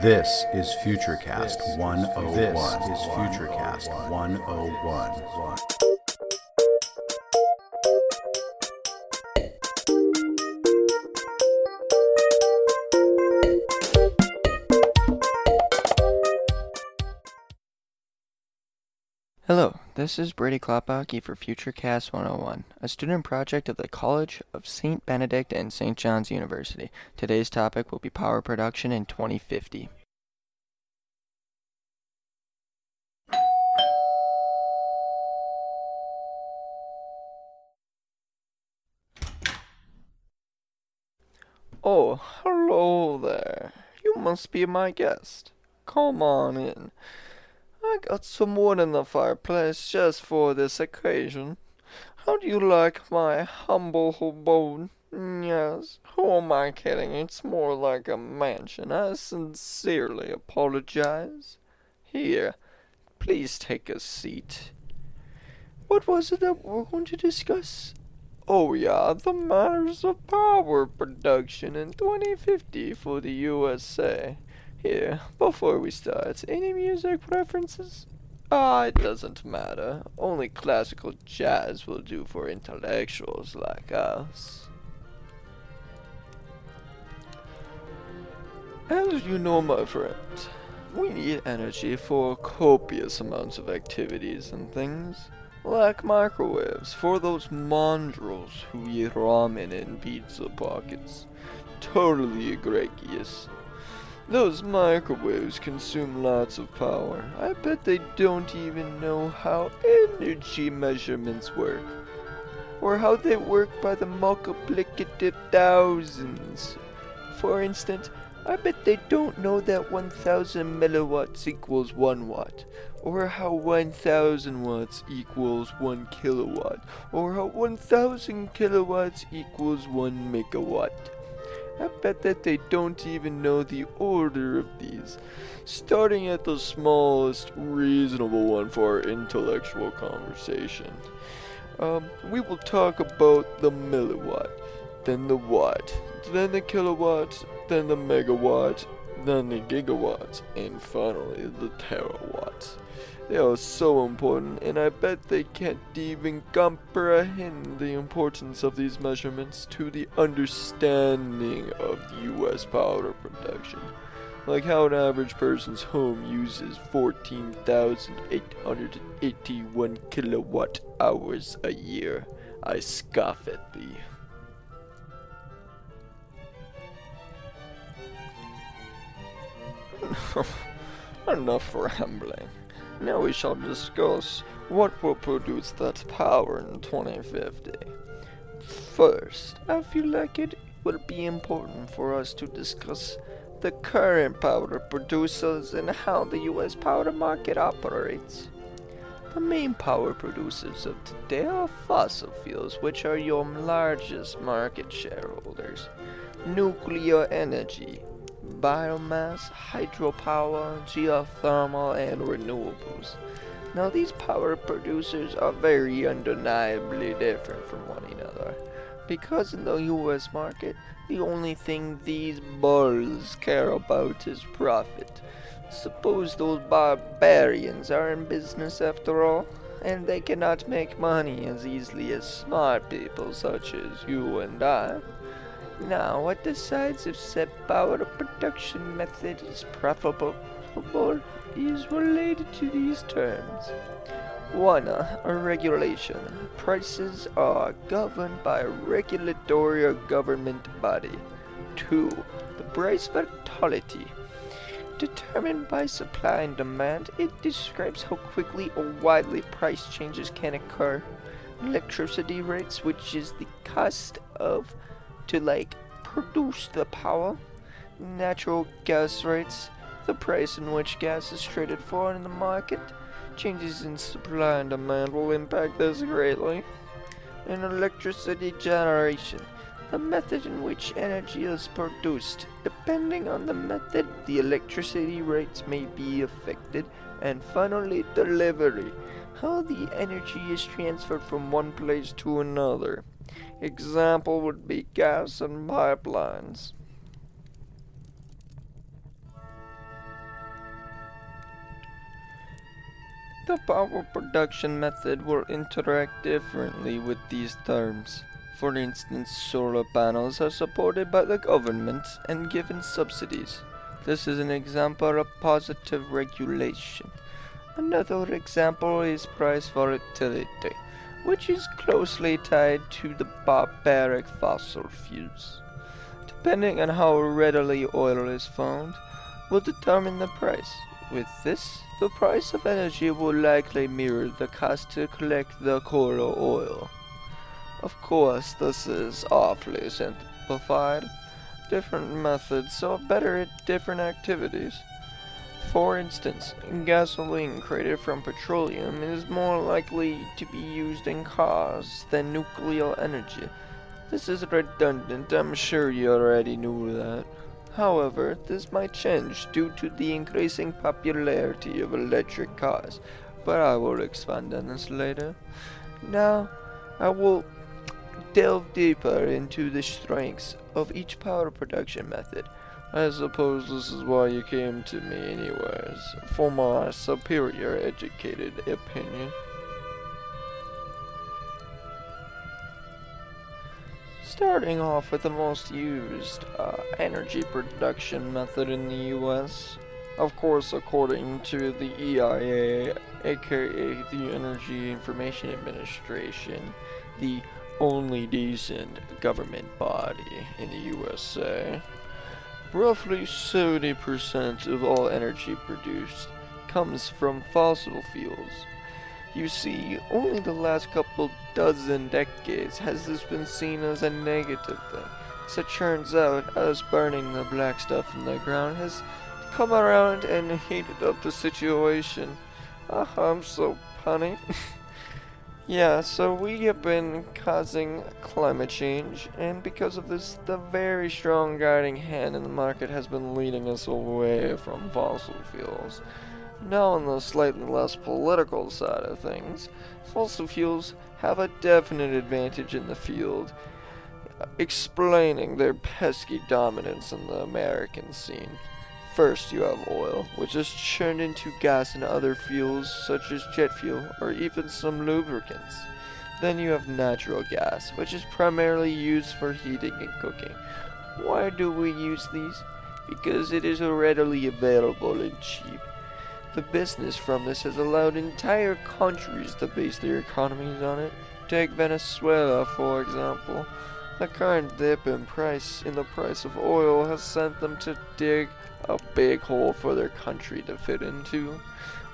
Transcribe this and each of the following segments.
This is Futurecast 101. This is Futurecast 101. Hello, this is Brady Klopaki for Futurecast 101, a student project of the College of St. Benedict and St. John's University. Today's topic will be power production in 2050. Oh, hello there. You must be my guest. Come on in. I got some wood in the fireplace just for this occasion. How do you like my humble abode? Yes, who am I kidding? It's more like a mansion. I sincerely apologize. Here, please take a seat. What was it that we're going to discuss? Oh, yeah, the matters of power production in 2050 for the USA. Here, before we start, any music preferences? Ah, it doesn't matter. Only classical jazz will do for intellectuals like us. As you know, my friend, we need energy for copious amounts of activities and things. Like microwaves for those mongrels who eat ramen in pizza pockets. Totally egregious. Those microwaves consume lots of power. I bet they don't even know how energy measurements work. Or how they work by the multiplicative thousands. For instance, I bet they don't know that 1000 milliwatts equals 1 watt, or how 1000 watts equals 1 kilowatt, or how 1000 kilowatts equals 1 megawatt. I bet that they don't even know the order of these, starting at the smallest reasonable one for our intellectual conversation. Um, we will talk about the milliwatt, then the watt, then the kilowatt, then the megawatt, then the gigawatt, and finally the terawatt. They are so important, and I bet they can't even comprehend the importance of these measurements to the understanding of U.S. powder production. Like how an average person's home uses 14,881 kilowatt hours a year. I scoff at thee. Enough rambling. Now we shall discuss what will produce that power in 2050. First, I feel like it will be important for us to discuss the current powder producers and how the US powder market operates. The main power producers of today are fossil fuels, which are your largest market shareholders. Nuclear energy, biomass, hydropower, geothermal, and renewables. Now, these power producers are very undeniably different from one another. Because in the US market, the only thing these bulls care about is profit. Suppose those barbarians are in business after all, and they cannot make money as easily as smart people such as you and I. Now, what decides if said power production method is profitable is related to these terms. 1. Uh, a regulation. Prices are governed by a regulatory or government body. 2. The price volatility. Determined by supply and demand, it describes how quickly or widely price changes can occur. Electricity rates, which is the cost of to like produce the power. Natural gas rates, the price in which gas is traded for in the market. Changes in supply and demand will impact this greatly. In electricity generation, the method in which energy is produced. Depending on the method, the electricity rates may be affected. And finally, delivery, how the energy is transferred from one place to another. Example would be gas and pipelines. The power production method will interact differently with these terms. For instance, solar panels are supported by the government and given subsidies. This is an example of positive regulation. Another example is price volatility, which is closely tied to the barbaric fossil fuels. Depending on how readily oil is found, will determine the price. With this, the price of energy will likely mirror the cost to collect the coal oil. Of course, this is awfully simplified. Different methods are better at different activities. For instance, gasoline created from petroleum is more likely to be used in cars than nuclear energy. This is redundant, I'm sure you already knew that. However, this might change due to the increasing popularity of electric cars, but I will expand on this later. Now, I will delve deeper into the strengths of each power production method. I suppose this is why you came to me anyways, for my superior educated opinion. Starting off with the most used uh, energy production method in the US, of course, according to the EIA, aka the Energy Information Administration, the only decent government body in the USA. Roughly 70% of all energy produced comes from fossil fuels. You see, only the last couple dozen decades has this been seen as a negative thing. As it turns out, us burning the black stuff in the ground has come around and heated up the situation. Ah, I'm so punny. Yeah, so we have been causing climate change, and because of this, the very strong guiding hand in the market has been leading us away from fossil fuels. Now, on the slightly less political side of things, fossil fuels have a definite advantage in the field, explaining their pesky dominance in the American scene. First, you have oil, which is churned into gas and other fuels such as jet fuel or even some lubricants. Then you have natural gas, which is primarily used for heating and cooking. Why do we use these? Because it is readily available and cheap. The business from this has allowed entire countries to base their economies on it. Take Venezuela, for example. The current dip in price in the price of oil has sent them to dig a big hole for their country to fit into.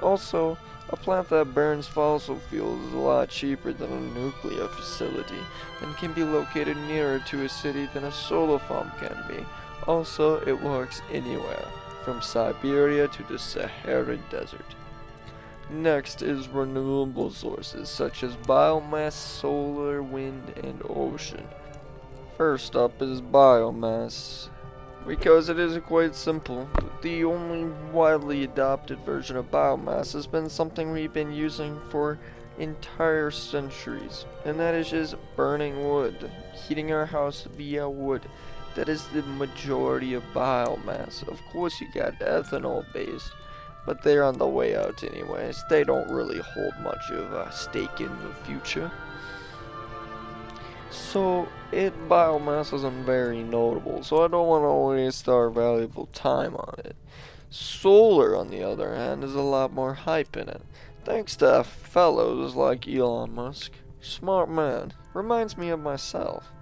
Also, a plant that burns fossil fuels is a lot cheaper than a nuclear facility and can be located nearer to a city than a solar farm can be. Also, it works anywhere, from Siberia to the Saharan Desert. Next is renewable sources such as biomass, solar, wind, and ocean. First up is biomass because it is quite simple. The only widely adopted version of biomass has been something we've been using for entire centuries, and that is just burning wood, heating our house via wood. That is the majority of biomass. Of course, you got ethanol based, but they're on the way out anyways. They don't really hold much of a stake in the future. So, it biomass isn't very notable, so I don't want to waste our valuable time on it. Solar, on the other hand, is a lot more hype in it, thanks to fellows like Elon Musk. Smart man. Reminds me of myself.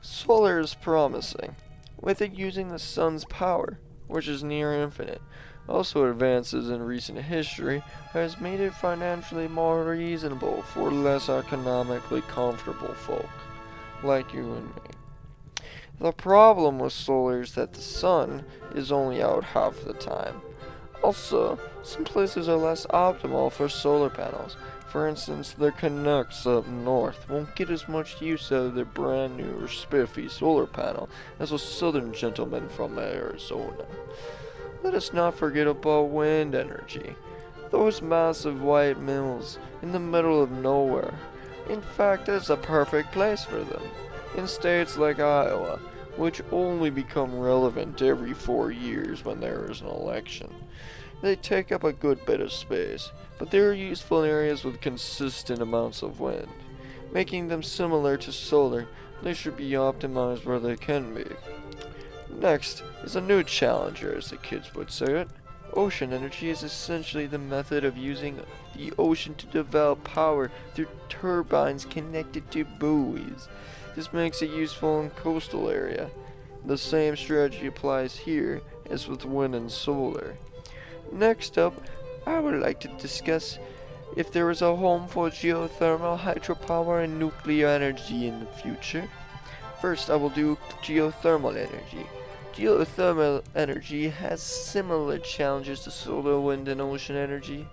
Solar is promising, with it using the sun's power, which is near infinite. Also, advances in recent history has made it financially more reasonable for less economically comfortable folk like you and me. The problem with solar is that the sun is only out half the time. Also, some places are less optimal for solar panels. For instance, the Canucks up north won't get as much use out of their brand new spiffy solar panel as a southern gentleman from Arizona. Let us not forget about wind energy. Those massive white mills in the middle of nowhere in fact, it's a perfect place for them. In states like Iowa, which only become relevant every four years when there is an election. They take up a good bit of space, but they are useful in areas with consistent amounts of wind. Making them similar to solar, they should be optimized where they can be. Next is a new challenger, as the kids would say it. Ocean energy is essentially the method of using the ocean to develop power through turbines connected to buoys. This makes it useful in coastal area. The same strategy applies here as with wind and solar. Next up, I would like to discuss if there is a home for geothermal, hydropower, and nuclear energy in the future. First, I will do geothermal energy. Geothermal energy has similar challenges to solar, wind, and ocean energy.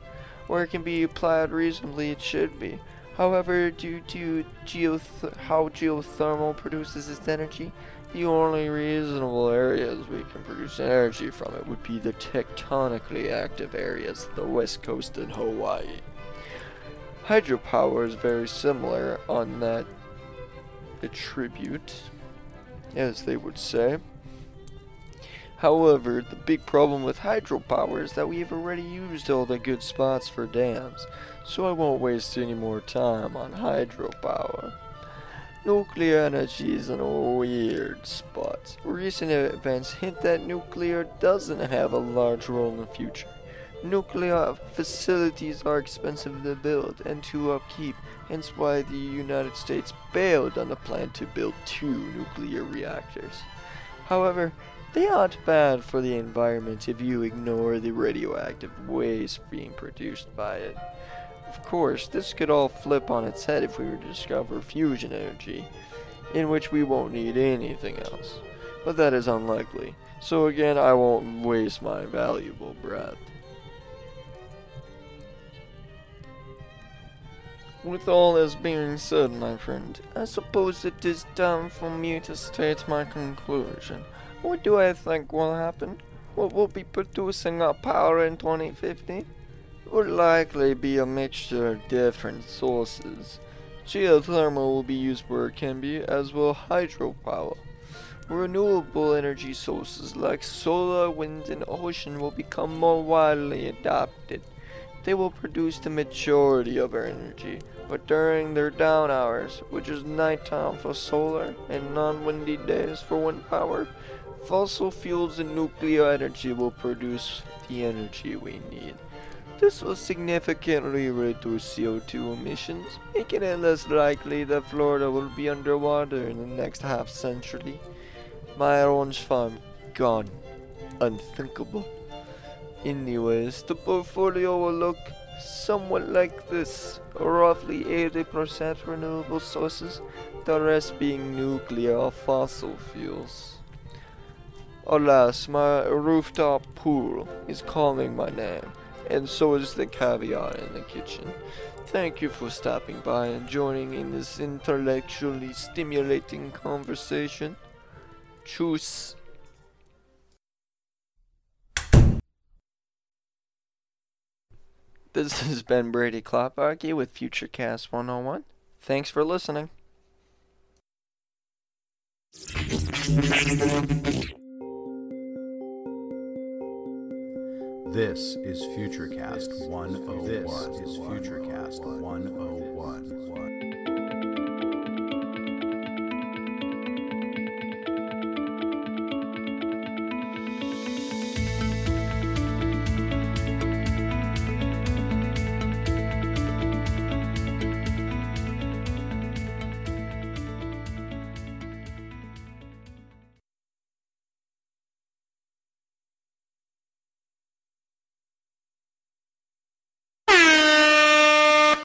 Where it can be applied reasonably, it should be. However, due to geoth- how geothermal produces its energy, the only reasonable areas we can produce energy from it would be the tectonically active areas, the west coast and Hawaii. Hydropower is very similar on that attribute, as they would say. However, the big problem with hydropower is that we have already used all the good spots for dams, so I won't waste any more time on hydropower. Nuclear energy is in a weird spot. Recent events hint that nuclear doesn't have a large role in the future. Nuclear facilities are expensive to build and to upkeep, hence why the United States bailed on the plan to build two nuclear reactors. However, they aren't bad for the environment if you ignore the radioactive waste being produced by it. Of course, this could all flip on its head if we were to discover fusion energy, in which we won't need anything else. But that is unlikely, so again, I won't waste my valuable breath. With all this being said, my friend, I suppose it is time for me to state my conclusion. What do I think will happen? What will be producing our power in 2050? It Will likely be a mixture of different sources. Geothermal will be used where it can be, as will hydropower. Renewable energy sources like solar, wind, and ocean will become more widely adopted. They will produce the majority of our energy, but during their down hours, which is nighttime for solar and non windy days for wind power, Fossil fuels and nuclear energy will produce the energy we need. This will significantly reduce CO2 emissions, making it less likely that Florida will be underwater in the next half century. My orange farm, gone. Unthinkable. Anyways, the portfolio will look somewhat like this roughly 80% renewable sources, the rest being nuclear or fossil fuels. Alas, my rooftop pool is calling my name, and so is the caviar in the kitchen. Thank you for stopping by and joining in this intellectually stimulating conversation. Choose. This has been Brady Klopaki with Futurecast 101. Thanks for listening. This is Futurecast 101. This is Futurecast 101.